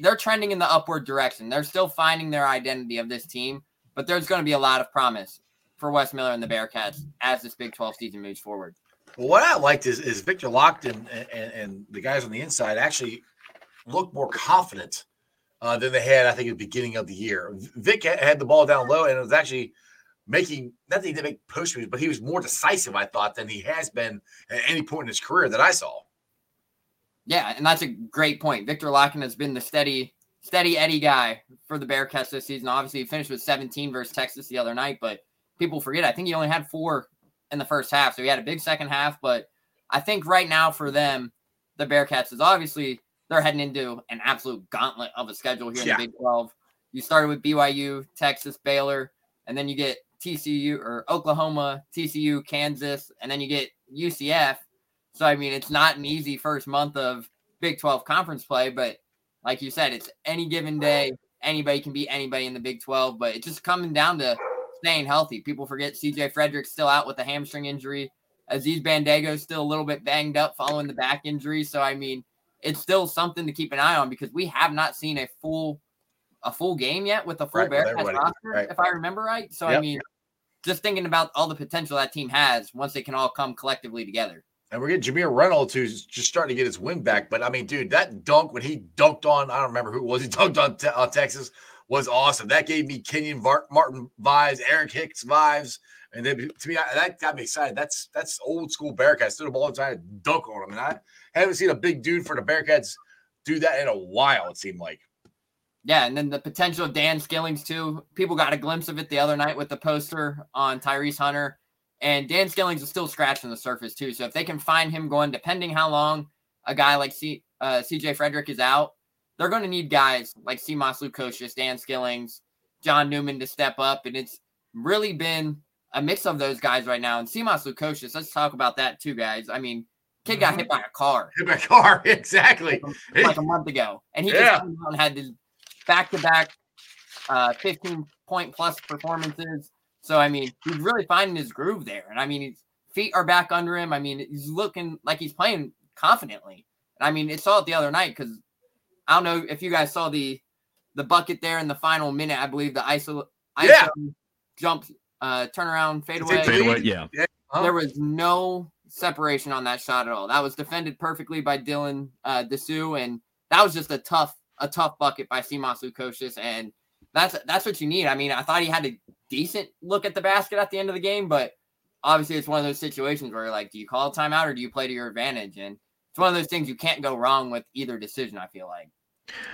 they're trending in the upward direction. They're still finding their identity of this team, but there's going to be a lot of promise for Wes Miller and the Bearcats as this Big 12 season moves forward. Well, what I liked is, is Victor Lakhin and, and the guys on the inside actually looked more confident uh, than they had, I think, at the beginning of the year. Vic had the ball down low and it was actually making, nothing to make push moves, but he was more decisive, I thought, than he has been at any point in his career that I saw. Yeah, and that's a great point. Victor Lakhin has been the steady, steady Eddie guy for the Bearcats this season. Obviously, he finished with 17 versus Texas the other night, but people forget. I think he only had four in the first half, so he had a big second half. But I think right now for them, the Bearcats is obviously they're heading into an absolute gauntlet of a schedule here Yeah. in the Big 12. You started with BYU, Texas, Baylor, and then you get TCU or Oklahoma, TCU, Kansas, and then you get UCF. So I mean, it's not an easy first month of Big 12 conference play, but like you said, it's any given day, anybody can beat anybody in the Big 12, but it's just coming down to staying healthy. People forget CJ Frederick's still out with a hamstring injury. Aziz Bandaogo's still a little bit banged up following the back injury. So I mean, it's still something to keep an eye on because we have not seen a full a full game yet with the full Right, Bearcats roster, Right. if I remember right. So I mean, just thinking about all the potential that team has once they can all come collectively together. And we're getting Jameer Reynolds, who's just starting to get his win back. But I mean, dude, that dunk when he dunked on, I don't remember who it was, he [laughs] dunked on, te- on Texas was awesome. That gave me Kenyon Var- Martin vibes, Eric Hicks vibes. And then to me, I, that got me excited. That's that's old school Bearcats. Stood up all the time to dunk on him, And I haven't seen a big dude for the Bearcats do that in a while, it seemed like. Yeah, and then the potential of Dan Skillings too. People got a glimpse of it the other night with the poster on Tyrese Hunter, and Dan Skillings is still scratching the surface too. So if they can find him going, depending how long a guy like C, uh, CJ Frederick is out, they're going to need guys like Simas Lukosius, Dan Skillings, John Newman to step up, and it's really been a mix of those guys right now. And Simas Lukosius, let's talk about that too, guys. I mean, kid got hit by a car Hit my car, [laughs] exactly. like a month ago, and he Yeah. just came out and had this back-to-back uh, 15 point plus performances. So I mean, he's really finding his groove there, and I mean, his feet are back under him. I mean, he's looking like he's playing confidently. And I mean, it saw it the other night because I don't know if you guys saw the the bucket there in the final minute. I believe the ISO, ISO Yeah. jump, uh, turnaround, fadeaway. Take Fade away, yeah. Huh? There was no separation on that shot at all. That was defended perfectly by Dylan uh, Disu, and that was just a tough, a tough bucket by Simas Lukosius, and that's that's what you need. I mean, I thought he had a decent look at the basket at the end of the game, but obviously it's one of those situations where like, do you call a timeout or do you play to your advantage? And it's one of those things you can't go wrong with either decision. I feel like.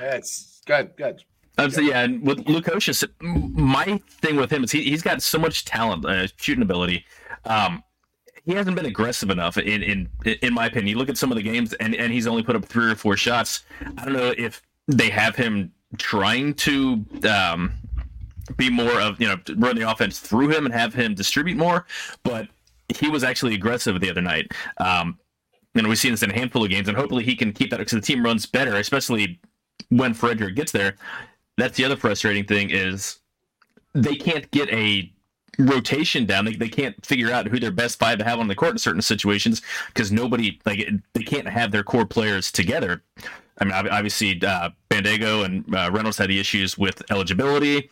That's good, good. Um, so yeah, and with Lukosius, my thing with him is he, he's got so much talent, uh, shooting ability. Um, he hasn't been aggressive enough, in, in in my opinion. You look at some of the games, and, and he's only put up three or four shots. I don't know if they have him trying to um, be more of you know run the offense through him and have him distribute more, but he was actually aggressive the other night. Um, and we've seen this in a handful of games, and hopefully he can keep that because the team runs better, especially when Frederick gets there that's the other frustrating thing is they can't get a rotation down. They, they can't figure out who their best five to have on the court in certain situations because nobody like they can't have their core players together. I mean, ob- obviously, uh, Bandaogo and uh, Reynolds had the issues with eligibility.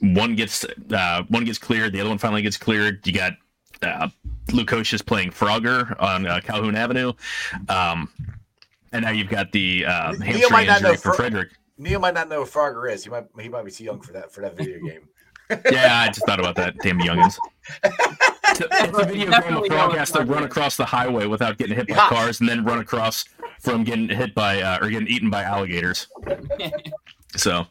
One gets uh, one gets cleared, the other one finally gets cleared. You got uh, Lukosius playing Frogger on uh, Calhoun Avenue, um, and now you've got the uh, Neil hamstring might not know injury for Fro- Frederick. Neil might not know who Frogger is. He might he might be too young for that for that video [laughs] game. Yeah, I just thought about that. Damn youngins. [laughs] It's a, it's a video game Definitely of know Frog has to run across the highway without getting hit by Yeah. cars, and then run across from getting hit by uh, or getting eaten by alligators. [laughs] So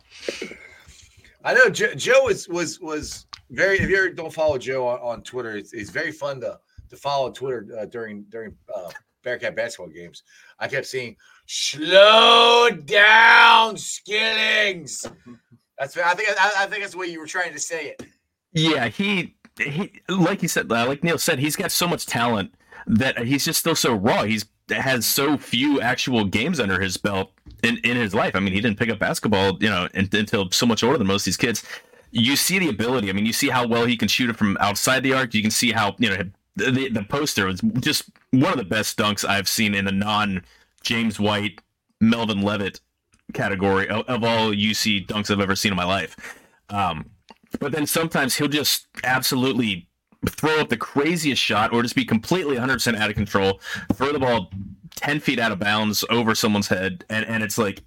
I know Joe, Joe was was was very. If you ever don't follow Joe on, on Twitter, it's, it's very fun to to follow Twitter uh, during during uh, Bearcat basketball games. I kept seeing "slow down, Skillings." That's I think I, I think that's the way you were trying to say it. yeah, he he like you said, uh, like Neil said, he's got so much talent that he's just still so raw. He's has so few actual games under his belt in, in his life. I mean, he didn't pick up basketball, you know, un- until so much older than most of these kids. You see the ability. I mean, you see how well he can shoot it from outside the arc. You can see how you know the the poster was just one of the best dunks I've seen in the non James White, Melvin Levett category of, of all UC dunks I've ever seen in my life. Um, but then sometimes he'll just absolutely throw up the craziest shot or just be completely 100% out of control, throw the ball 10 feet out of bounds over someone's head. And, and it's like,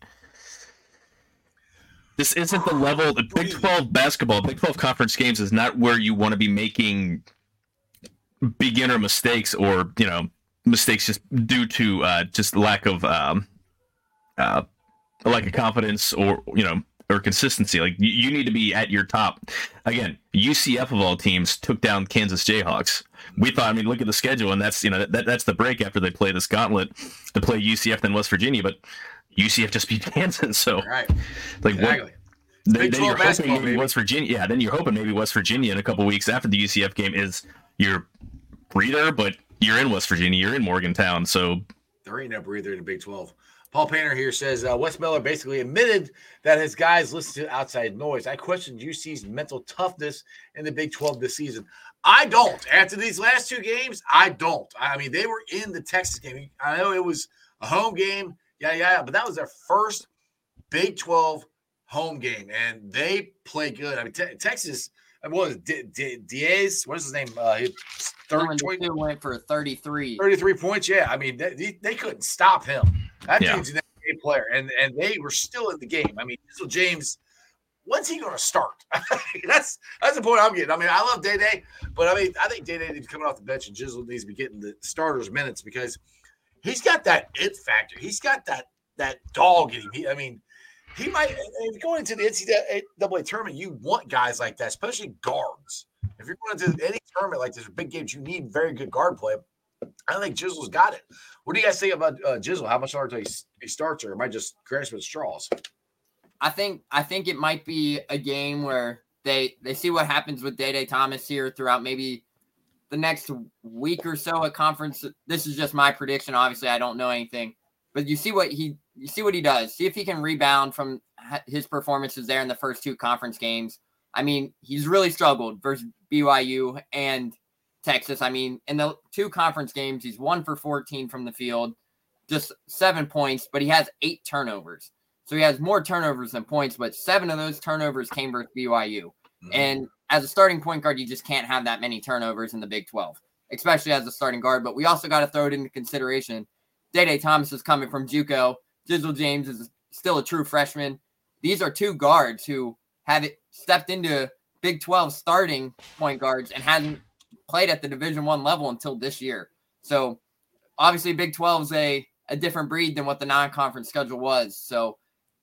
this isn't the level. The Big 12 basketball, Big 12 conference games is not where you want to be making beginner mistakes or, you know, mistakes just due to uh, just lack of um, uh, lack of confidence or, you know, or consistency. Like you, you need to be at your top. Again, UCF of all teams took down Kansas Jayhawks. We thought, I mean, look at the schedule, and that's you know that, that's the break after they play this gauntlet to play UCF then West Virginia, but UCF just [laughs] beat Kansas. So right, like what? exactly. Then, Big then you're hoping maybe baby. West Virginia. Yeah, then you're hoping maybe West Virginia in a couple weeks after the UCF game is your breather, but you're in West Virginia, you're in Morgantown, so There ain't no breather in the Big 12. Paul Painter here says uh, Wes Miller basically admitted that his guys listen to outside noise. I questioned UC's mental toughness in the Big 12 this season. I don't. After these last two games, I don't. I mean, they were in the Texas game. I know it was a home game, yeah, yeah, but that was their first Big 12 home game, and they play good. I mean, te- Texas. I what was it? D- D- Diaz? What is his name? Uh, he- 30, went for 33. 33 points. Yeah, I mean, they, they couldn't stop him. That Yeah. dude's an NBA player, and and they were still in the game. I mean, so James, when's he going to start? [laughs] that's that's the point I'm getting. I mean, I love Day Day, but I mean, I think Day Day needs to come off the bench, and Jizzle needs to be getting the starters minutes because he's got that it factor. He's got that that dog in him. He, I mean, he might going into the NCAA tournament. You want guys like that, especially guards. If you're going to any tournament like this, or big games, you need very good guard play. I think Jizzle's got it. What do you guys say about uh, Jizzle? How much until he, he starts, or am I just at straws? I think I think it might be a game where they they see what happens with Day Day Thomas here throughout maybe the next week or so at conference. This is just my prediction. Obviously, I don't know anything, but you see what he you see what he does. See if he can rebound from his performances there in the first two conference games. I mean, he's really struggled versus BYU and Texas. I mean, in the two conference games, he's one for 14 from the field, just seven points, but he has eight turnovers. So he has more turnovers than points, but seven of those turnovers came versus BYU. Mm-hmm. And as a starting point guard, you just can't have that many turnovers in the Big 12, especially as a starting guard. But we also got to throw it into consideration. Day Day Thomas is coming from JUCO. Jizzle James is still a true freshman. These are two guards who have it stepped into Big 12 starting point guards and hadn't played at the Division One level until this year. So obviously, Big 12 is a a different breed than what the non-conference schedule was. So,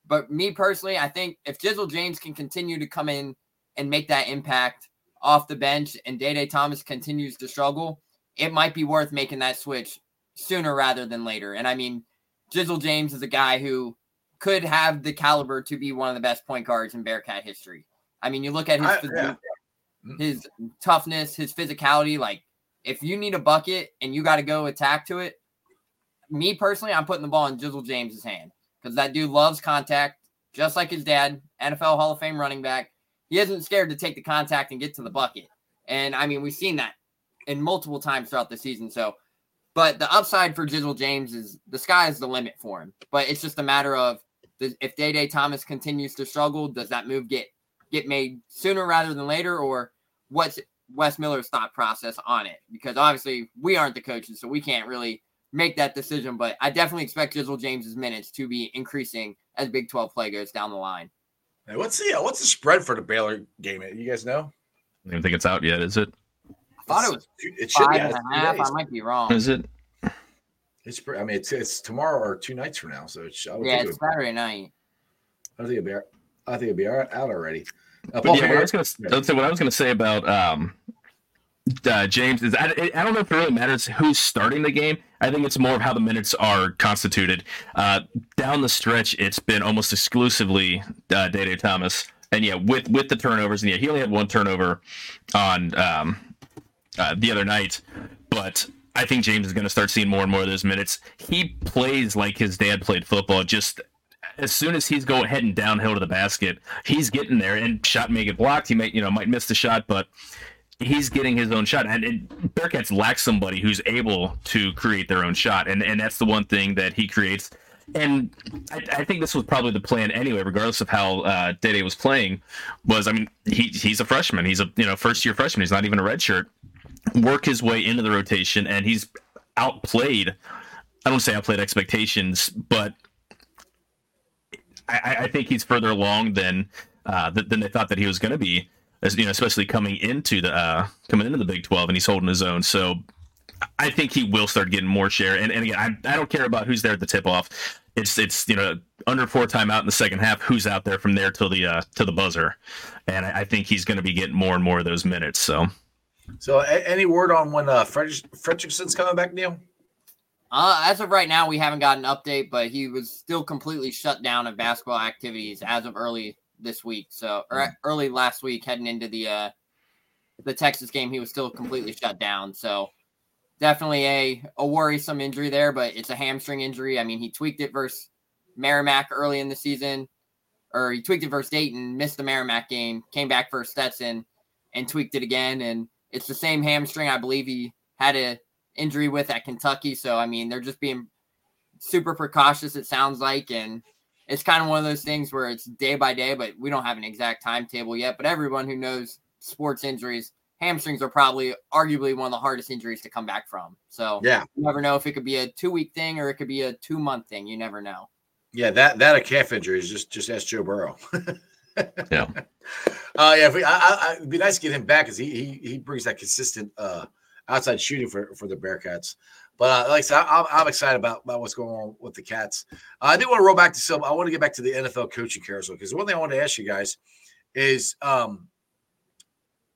but me personally, I think if Jizzle James can continue to come in and make that impact off the bench and Day Day Thomas continues to struggle, it might be worth making that switch sooner rather than later. And I mean, Jizzle James is a guy who could have the caliber to be one of the best point guards in Bearcat history. I mean, you look at his I- yeah. Mm. his toughness, his physicality. Like, if you need a bucket and you got to go attack to it, me personally, I'm putting the ball in Jizzle James's hand because that dude loves contact, just like his dad, NFL Hall of Fame running back. He isn't scared to take the contact and get to the bucket. And I mean, we've seen that in multiple times throughout the season. So, but the upside for Jizzle James is the sky is the limit for him. But it's just a matter of if Day Day Thomas continues to struggle, does that move get get made sooner rather than later, or what's Wes Miller's thought process on it? Because obviously we aren't the coaches, so we can't really make that decision. But I definitely expect Jizzle James's minutes to be increasing as Big 12 play goes down the line. Hey, what's the uh, what's the spread for the Baylor game? You guys know? I don't even think it's out yet, is it? I thought it was It should be. and a half. days. I might be wrong. Is it? It's. I mean, it's it's tomorrow or two nights from now. So it's, I would Yeah, think it's it would, Saturday night. I think it'd be. I think it'd be out out already. Uh, But yeah, what I was gonna let's say what I was gonna say about um, uh, James is I, I don't know if it really matters who's starting the game. I think it's more of how the minutes are constituted. Uh, down the stretch, it's been almost exclusively uh, Day Day Thomas, and yeah, with with the turnovers, and yeah, he only had one turnover on um, uh, the other night, but. I think James is going to start seeing more and more of those minutes. He plays like his dad played football. Just as soon as he's going heading downhill to the basket, he's getting there and shot may get blocked. He may, you know, might miss the shot, but he's getting his own shot. And, and Bearcats lack somebody who's able to create their own shot, and and that's the one thing that he creates. And I, I think this was probably the plan anyway, regardless of how uh, Dede was playing. Was I mean, he he's a freshman. He's a you know first year freshman. He's not even a redshirt. Work his way into the rotation, and he's outplayed. I don't say outplayed expectations, but I, I think he's further along than uh, than they thought that he was going to be. As you know, especially coming into the uh, coming into the Big Twelve, and he's holding his own. So I think he will start getting more share. And, and again, I, I don't care about who's there at the tip off. It's it's you know under four timeout in the second half. Who's out there from there till the uh, till the buzzer? And I, I think he's going to be getting more and more of those minutes. So So, any word on when uh, Frederick- Fredrickson's coming back, Neil? Uh, as of right now, we haven't got an update, but he was still completely shut down of basketball activities as of early this week. So, or early last week, heading into the uh, the Texas game, he was still completely shut down. So, definitely a a worrisome injury there, but it's a hamstring injury. I mean, he tweaked it versus Merrimack early in the season, or he tweaked it versus Dayton, missed the Merrimack game, came back for Stetson, and tweaked it again. And it's the same hamstring I believe he had a injury with at Kentucky. So I mean, they're just being super precautious. It sounds like, and it's kind of one of those things where it's day by day, but we don't have an exact timetable yet. But everyone who knows sports injuries, hamstrings are probably arguably one of the hardest injuries to come back from. So yeah, you never know if it could be a two week thing or it could be a two month thing. You never know. Yeah, that that a calf injury is just just ask Joe Burrow. [laughs] yeah. Uh, yeah, we, I, I, it'd be nice to get him back because he, he he brings that consistent uh, outside shooting for, for the Bearcats. But uh, like I said, I, I'm excited about, about what's going on with the Cats. Uh, I do want to roll back to some. I want to get back to the NFL coaching carousel because one thing I want to ask you guys is, um,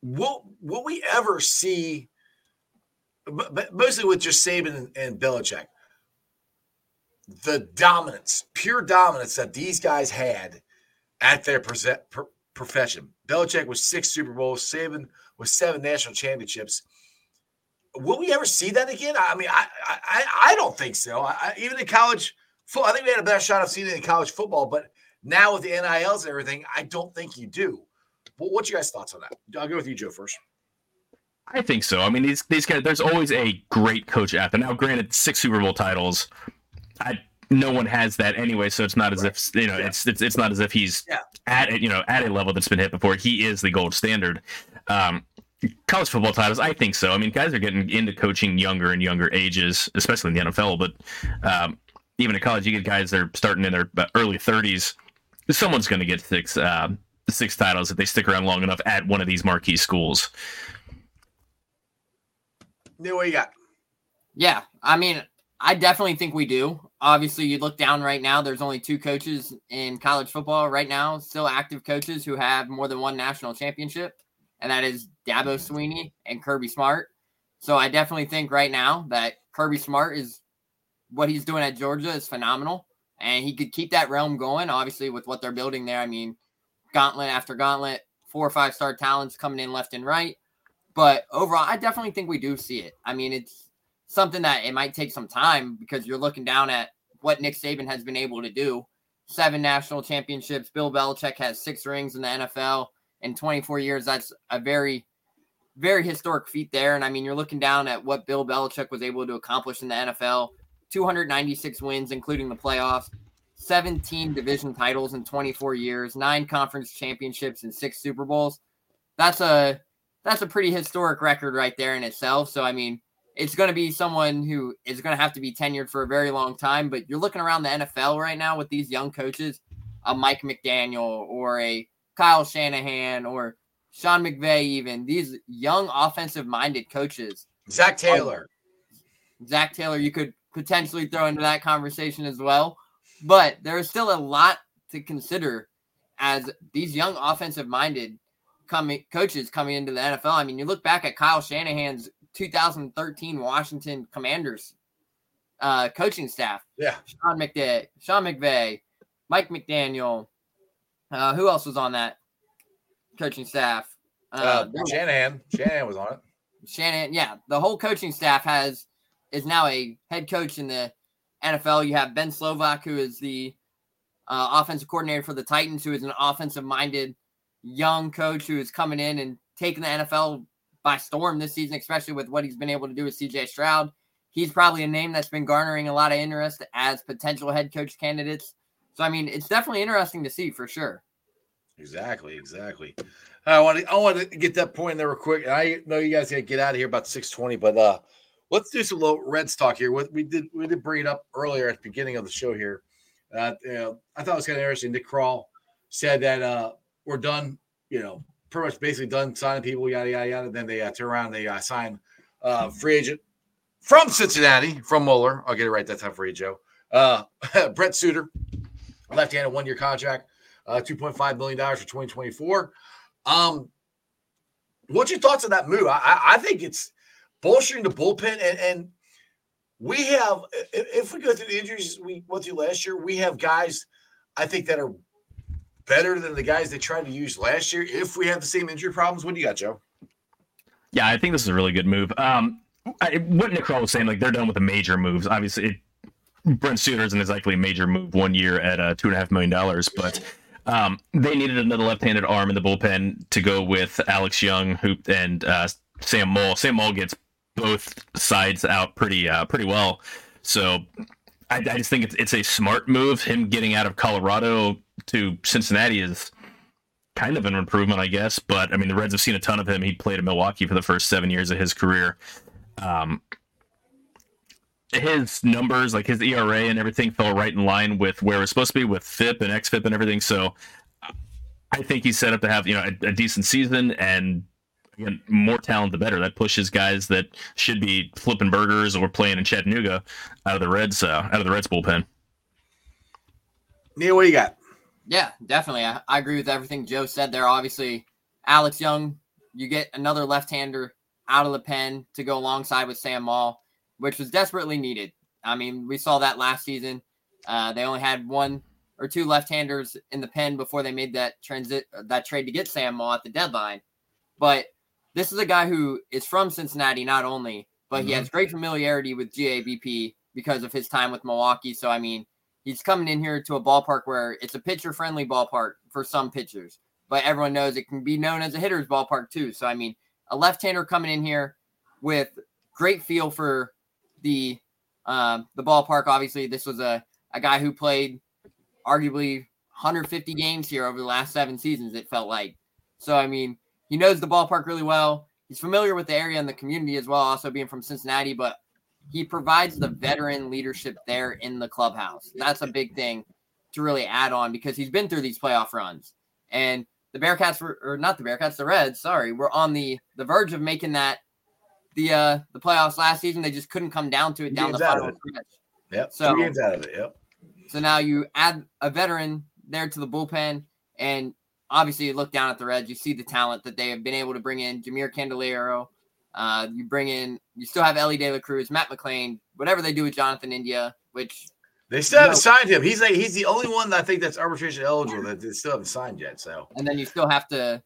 will will we ever see, But mostly with just Saban and, and Belichick, the dominance, pure dominance that these guys had at their present, profession? Belichick was six Super Bowls, Saban was seven national championships will we ever see that again? I mean, I I, I don't think so. I, even in college football, I think we had a better shot of seeing it in college football, but now with the NILs and everything, I don't think you do. What's your guys' thoughts on that? I'll go with you, Joe, first. I think so. I mean, these these guys. There's always a great coach out there. Now, granted, six Super Bowl titles. I no one has that anyway, so it's not as right. if you know yeah. it's, it's it's not as if he's yeah. at you know at a level that's been hit before. He is the gold standard. Um, college football titles, I think so. I mean, guys are getting into coaching younger and younger ages, especially in the NFL. But um, even in college, you get guys that are starting in their early 30s. Someone's going to get six uh, six titles if they stick around long enough at one of these marquee schools. New, what you got? Yeah, I mean, I definitely think we do. Obviously, you look down right now. There's only two coaches in college football right now, still active coaches who have more than one national championship and that is Dabo Swinney and Kirby Smart. So I definitely think right now that Kirby Smart is what he's doing at Georgia is phenomenal, and he could keep that realm going. Obviously, with what they're building there, I mean, gauntlet after gauntlet, four or five star talents coming in left and right. But overall, I definitely think we do see it. I mean, it's something that it might take some time because you're looking down at what Nick Saban has been able to do. Seven national championships. Bill Belichick has six rings in the NFL in 24 years. That's a very, very historic feat there. And I mean, you're looking down at what Bill Belichick was able to accomplish in the NFL 296 wins, including the playoffs, 17 division titles in 24 years, nine conference championships, and six Super Bowls. That's a that's a pretty historic record right there in itself. So I mean, it's going to be someone who is going to have to be tenured for a very long time. But you're looking around the NFL right now with these young coaches, a Mike McDaniel or a Kyle Shanahan or Sean McVay, even these young offensive minded coaches. Zac Taylor. Zac Taylor, you could potentially throw into that conversation as well. But there is still a lot to consider as these young offensive minded coming coaches coming into the NFL. I mean, you look back at Kyle Shanahan's 2013 Washington Commanders uh, coaching staff. Yeah. Sean McVay, Sean McVay, Mike McDaniel, uh, who else was on that coaching staff? Uh, uh, Shanahan. Shanahan was on it. Shanahan, yeah. The whole coaching staff has is now a head coach in the NFL. You have Ben Slowik, who is the uh, offensive coordinator for the Titans, who is an offensive minded young coach who is coming in and taking the NFL by storm this season, especially with what he's been able to do with CJ Stroud. He's probably a name that's been garnering a lot of interest as potential head coach candidates so I mean, it's definitely interesting to see for sure. Exactly, exactly. I want to I want to get that point in there real quick. I know you guys got to get out of here about six twenty, but uh, let's do some little Reds talk here. What we did we did bring it up earlier at the beginning of the show here. Uh, I thought it was kind of interesting. Nick Krall said that uh, we're done. You know, pretty much basically done signing people. Yada yada yada. Then they uh, turn around. They uh, sign uh, free agent from Cincinnati from Moeller. I'll get it right that time for you, Joe. Uh, [laughs] Brent Suter left-handed one-year contract, uh, two point five million dollars for twenty twenty four. Um, what's your thoughts on that move? I, I think it's bolstering the bullpen, and, and we have if we go through the injuries we went through last year, we have guys I think that are better than the guys they tried to use last year. If we have the same injury problems, what do you got, Joe? Yeah, I think this is a really good move. Um, I, what Krall was saying, like they're done with the major moves. Obviously, it Brent Suter isn't exactly a major move one year at uh, two and a half million dollars, but um, they needed another left-handed arm in the bullpen to go with Alex Young, who and uh, Sam Moll. Sam Moll gets both sides out pretty uh, pretty well. So I, I just think it's it's a smart move. Him getting out of Colorado to Cincinnati is kind of an improvement, I guess. But I mean, the Reds have seen a ton of him. He played in Milwaukee for the first seven years of his career. Um, his numbers, like his ERA and everything, fell right in line with where it was supposed to be with FIP and XFIP and everything. So I think he's set up to have you know a, a decent season and again more talent the better. That pushes guys that should be flipping burgers or playing in Chattanooga out of the Reds uh, out of the Reds bullpen. Neil, what do you got? Yeah, definitely. I, I agree with everything Joe said there. Obviously, Alex Young, you get another left-hander out of the pen to go alongside with Sam Moll, which was desperately needed. I mean, we saw that last season. Uh, they only had one or two left-handers in the pen before they made that transit that trade to get Sam Moll at the deadline. But this is a guy who is from Cincinnati, not only, but mm-hmm. he has great familiarity with GABP because of his time with Milwaukee. So I mean, he's coming in here to a ballpark where it's a pitcher friendly ballpark for some pitchers, but everyone knows it can be known as a hitter's ballpark too. So, I mean, a left hander coming in here with great feel for the um, the ballpark. Obviously, this was a, a guy who played arguably 150 games here over the last seven seasons, it felt like. So, I mean, he knows the ballpark really well. He's familiar with the area and the community as well, also being from Cincinnati, but he provides the veteran leadership there in the clubhouse. That's a big thing to really add on because he's been through these playoff runs. And the Bearcats were or not the Bearcats, the Reds, sorry, were on the the verge of making that the uh the playoffs last season. They just couldn't come down to it down the final stretch. Yep. So games out of it. Yep. So now you add a veteran there to the bullpen, and obviously you look down at the Reds, you see the talent that they have been able to bring in. Jeimer Candelario, uh, you bring in, you still have Elly De La Cruz, Matt McLain, whatever they do with Jonathan India, which they still haven't signed him. He's like he's the only one that I think that's arbitration eligible that they still haven't signed yet. So and then you still have to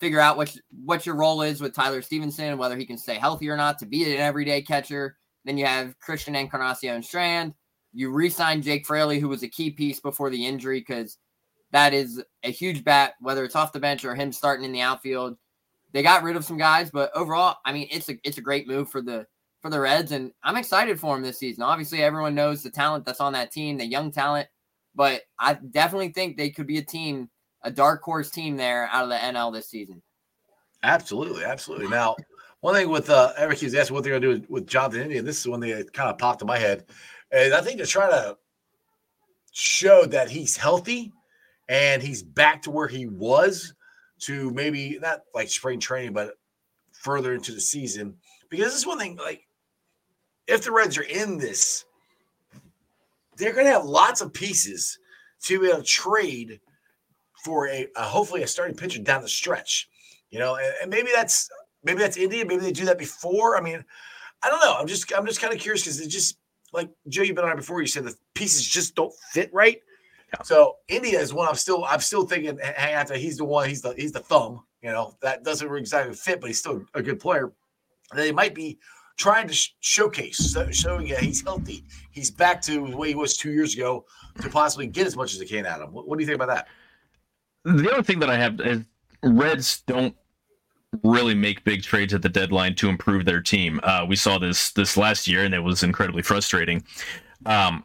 figure out what what your role is with Tyler Stephenson, whether he can stay healthy or not to be an everyday catcher. Then you have Christian Encarnacion Strand. You re-sign Jake Fraley, who was a key piece before the injury, because that is a huge bat, whether it's off the bench or him starting in the outfield. They got rid of some guys, but overall, I mean, it's a it's a great move for the for the Reds, and I'm excited for them this season. Obviously, everyone knows the talent that's on that team, the young talent, but I definitely think they could be a team, a dark horse team there out of the NL this season. Absolutely, absolutely. Now, one thing with uh, Eric was asking what they're going to do with, Jonathan India. This is one thing that kind of popped in my head, and I think they're trying to show that he's healthy and he's back to where he was to maybe not like spring training, but further into the season. Because this is one thing, like if the Reds are in this, they're going to have lots of pieces to be able to trade for a, hopefully a starting pitcher down the stretch. You know, and, and, maybe that's maybe that's India. Maybe they do that before. I mean, I don't know. I'm just I'm just kind of curious because it just like Joe, you've been on before. You said the pieces just don't fit right. Yeah. So India is one I'm still I'm still thinking hang after he's the one he's the he's the thumb you know that doesn't exactly fit but he's still a good player. They might be trying to sh- showcase showing yeah he's healthy he's back to the way he was two years ago to possibly get as much as they can out of him. What, what do you think about that? The other thing that I have is Reds don't really make big trades at the deadline to improve their team. Uh, we saw this this last year and it was incredibly frustrating. Um,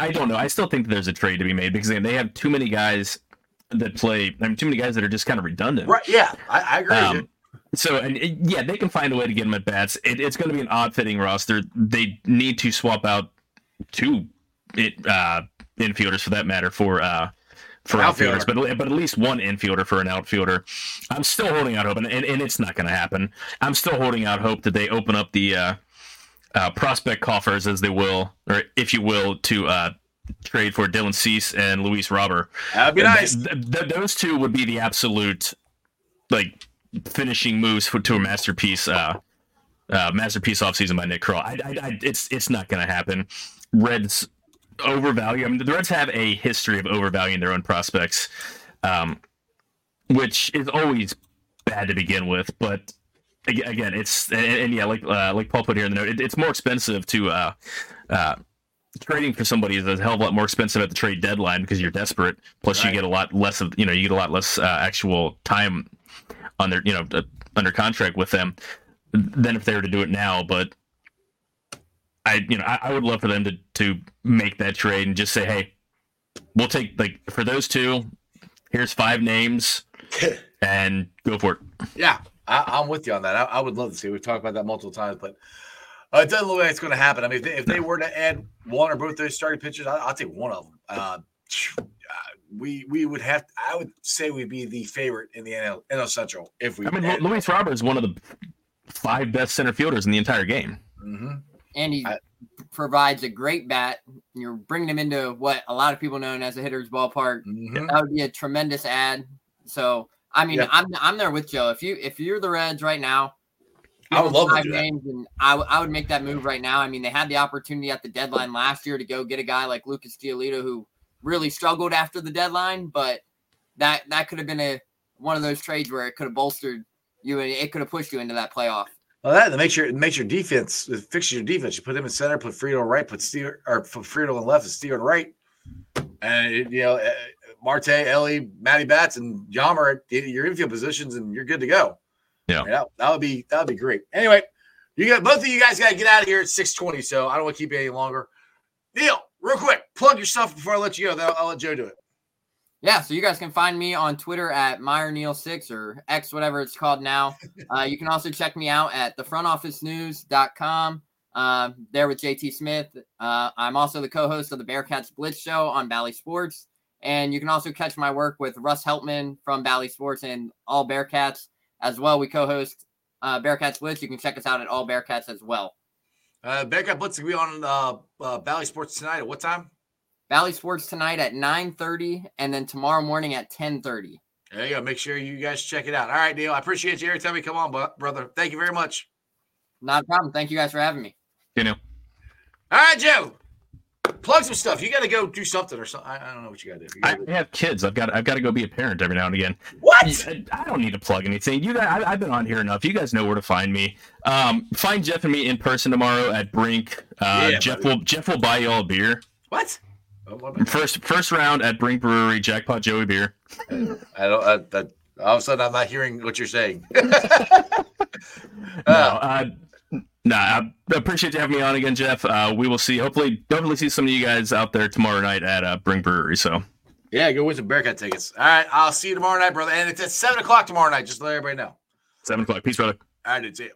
I don't know. I still think there's a trade to be made because they have too many guys that play. I mean, too many guys that are just kind of redundant. Right? Yeah, I, I agree. Um, so, and yeah, they can find a way to get them at bats. It, it's going to be an odd fitting roster. They need to swap out two it uh, infielders for that matter for uh, for outfielder. outfielders, but but at least one infielder for an outfielder. I'm still holding out hope, and, and, and it's not going to happen. I'm still holding out hope that they open up the uh, uh, prospect coffers, as they will, or if you will, to uh, trade for Dylan Cease and Luis Robert. That'd be nice. Th- th- those two would be the absolute like finishing moves for, to a masterpiece. Uh, uh, masterpiece offseason by Nick Krall. I, I, I, it's it's not going to happen. Reds overvalue. I mean, the Reds have a history of overvaluing their own prospects, um, which is always bad to begin with. But again, it's and, and yeah, like uh, like Paul put here in the note, it, it's more expensive to uh, uh, trading for somebody is a hell of a lot more expensive at the trade deadline because you're desperate. Plus, right. you get a lot less of you know you get a lot less uh, actual time on their you know under contract with them than if they were to do it now. But I you know I, I would love for them to to make that trade and just say, hey, we'll take like for those two. Here's five names [laughs] and go for it. Yeah, I, am with you on that. I, I, would love to see. We've talked about that multiple times, but uh, it doesn't look like it's going to happen. I mean, if they, if they, were to add one or both those starting pitchers, I, will take one of them. Uh, [sighs] we we would have. I would say we'd be the favorite in the NL, NL Central if we. I mean, Luis Robert is one of the five best center fielders in the entire game. Mm-hmm. And he I, provides a great bat. You're bringing him into what a lot of people know as a hitter's ballpark. Mm-hmm. That would be a tremendous ad. So I mean, I'm I'm there with Joe. If you if you're the Reds right now, I would love five to names, and I, I would make that move right now. I mean, they had the opportunity at the deadline last year to go get a guy like Lucas Giolito who really struggled after the deadline, but that that could have been a one of those trades where it could have bolstered you and it could have pushed you into that playoff. Well, that, that makes your makes your defense it fixes your defense. You put him in center, put Friedl in right, put Steer or put Friedl on left and Steer on right, and it, you know eh, Marte, Elly, Matty Bats, and Yammer at your infield positions, and you're good to go. Yeah, that, that would be that would be great. Anyway, you got both of you guys got to get out of here at six twenty, so I don't want to keep you any longer. Neil, real quick, plug your stuff before I let you go. Then I'll, I'll let Joe do it. Yeah, so you guys can find me on Twitter at MeyerNeil6 or X, whatever it's called now. [laughs] Uh, you can also check me out at thefrontofficenews.com. Uh, there with JT Smith. Uh, I'm also the co-host of the Bearcats Blitz Show on Bally Sports, and you can also catch my work with Russ Heltman from Bally Sports and All Bearcats as well. We co-host uh, Bearcats Blitz. You can check us out at All Bearcats as well. Uh, Bearcat Blitz will be on uh, uh, Bally Sports tonight. At what time? Bally Sports tonight at 9:30, and then tomorrow morning at 10:30. There you go. Make sure you guys check it out. All right, Neil. I appreciate you every time you come on, brother. Thank you very much. Not a problem. Thank you guys for having me. You know. All right, Joe plug some stuff. You got to go do something or something. I, I don't know what you got to do. I have kids. I've got I've got to go be a parent every now and again. What? I, I don't need to plug anything. You guys, I, have been on here enough. You guys know where to find me. Um, find Jeff and me in person tomorrow at Brink. Uh, yeah, Jeff buddy. will Jeff will buy you all a beer. What? Oh, first first round at Brink Brewery, Jackpot Joey beer. I don't. I, that, all of a sudden, I'm not hearing what you're saying. uh, [laughs] no, uh, Nah, I appreciate you having me on again, Jeff. Uh, we will see. Hopefully, hopefully see some of you guys out there tomorrow night at uh, Brink Brewery. So, yeah, go win some Bearcat tickets. All right, I'll see you tomorrow night, brother. And it's at seven o'clock tomorrow night. Just let everybody know. Seven o'clock. Peace, brother. All right, see you.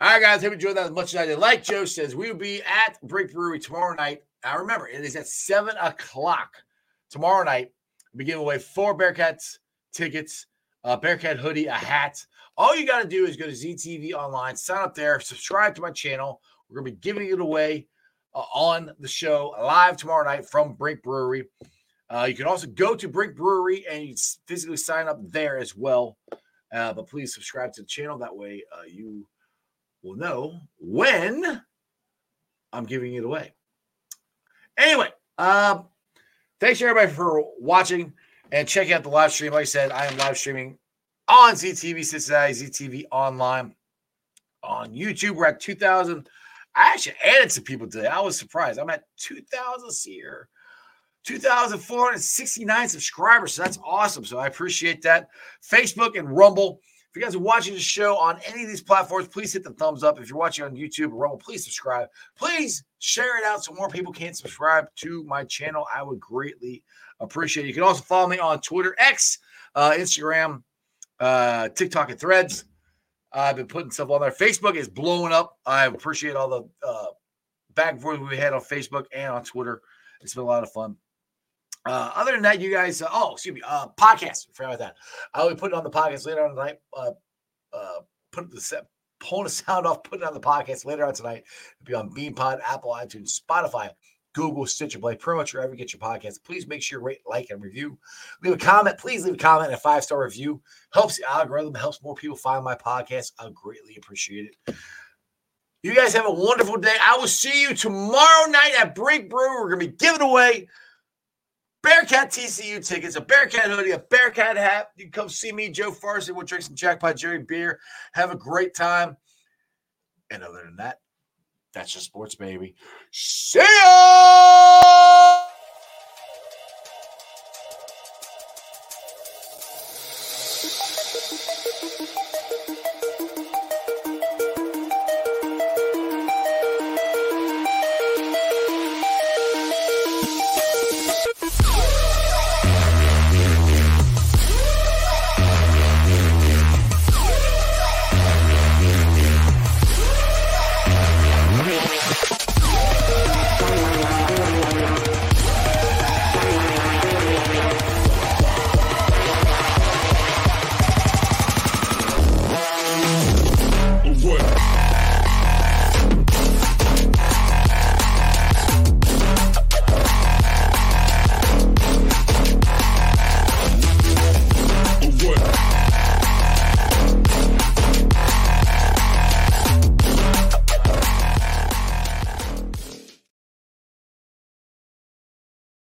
All right, guys. Hope you enjoyed that as much as I did. Like Joe says, we will be at Brink Brewery tomorrow night. Now, remember, it is at seven o'clock tomorrow night. We give away four Bearcats tickets, a Bearcat hoodie, a hat all you got to do is go to ZTV Online, sign up there, subscribe to my channel. We're going to be giving it away uh, on the show live tomorrow night from Brink Brewery. Uh, you can also go to Brink Brewery and you physically sign up there as well. Uh, but please subscribe to the channel. That way uh, you will know when I'm giving it away. Anyway, um, thanks everybody for watching and checking out the live stream. Like I said, I am live streaming on ZTV Cincinnati, ZTV Online, on YouTube. We're at 2,000. I actually added some people today. I was surprised. I'm at 2,000 here. 2,469 subscribers. So that's awesome. So I appreciate that. Facebook and Rumble. If you guys are watching the show on any of these platforms, please hit the thumbs up. If you're watching on YouTube or Rumble, please subscribe. Please share it out so more people can subscribe to my channel. I would greatly appreciate it. You can also follow me on Twitter, X, uh, Instagram, uh, TikTok and Threads. I've been putting stuff on there. Facebook is blowing up. I appreciate all the uh, back and forth we had on Facebook and on Twitter. It's been a lot of fun. Uh, other than that, you guys, uh, oh, excuse me, uh, podcast. Forgot about that. I will be putting on the podcast later on tonight. Uh, uh, put the set, pulling the sound off, put it on the podcast later on tonight. It'll be on BeanPod, Apple, iTunes, Spotify, Google, Stitcher, Play, pretty much wherever you get your podcast. Please make sure you rate, like, and review. Leave a comment. Please leave a comment and a five star review. Helps the algorithm, helps more people find my podcast. I greatly appreciate it. You guys have a wonderful day. I will see you tomorrow night at Brink Brew. We're going to be giving away Bearcat TCU tickets, a Bearcat hoodie, a Bearcat hat. You can come see me, Joe Farsi. We'll drink some Jackpot Jerry beer. Have a great time. And other than that, that's just sports, baby. See ya!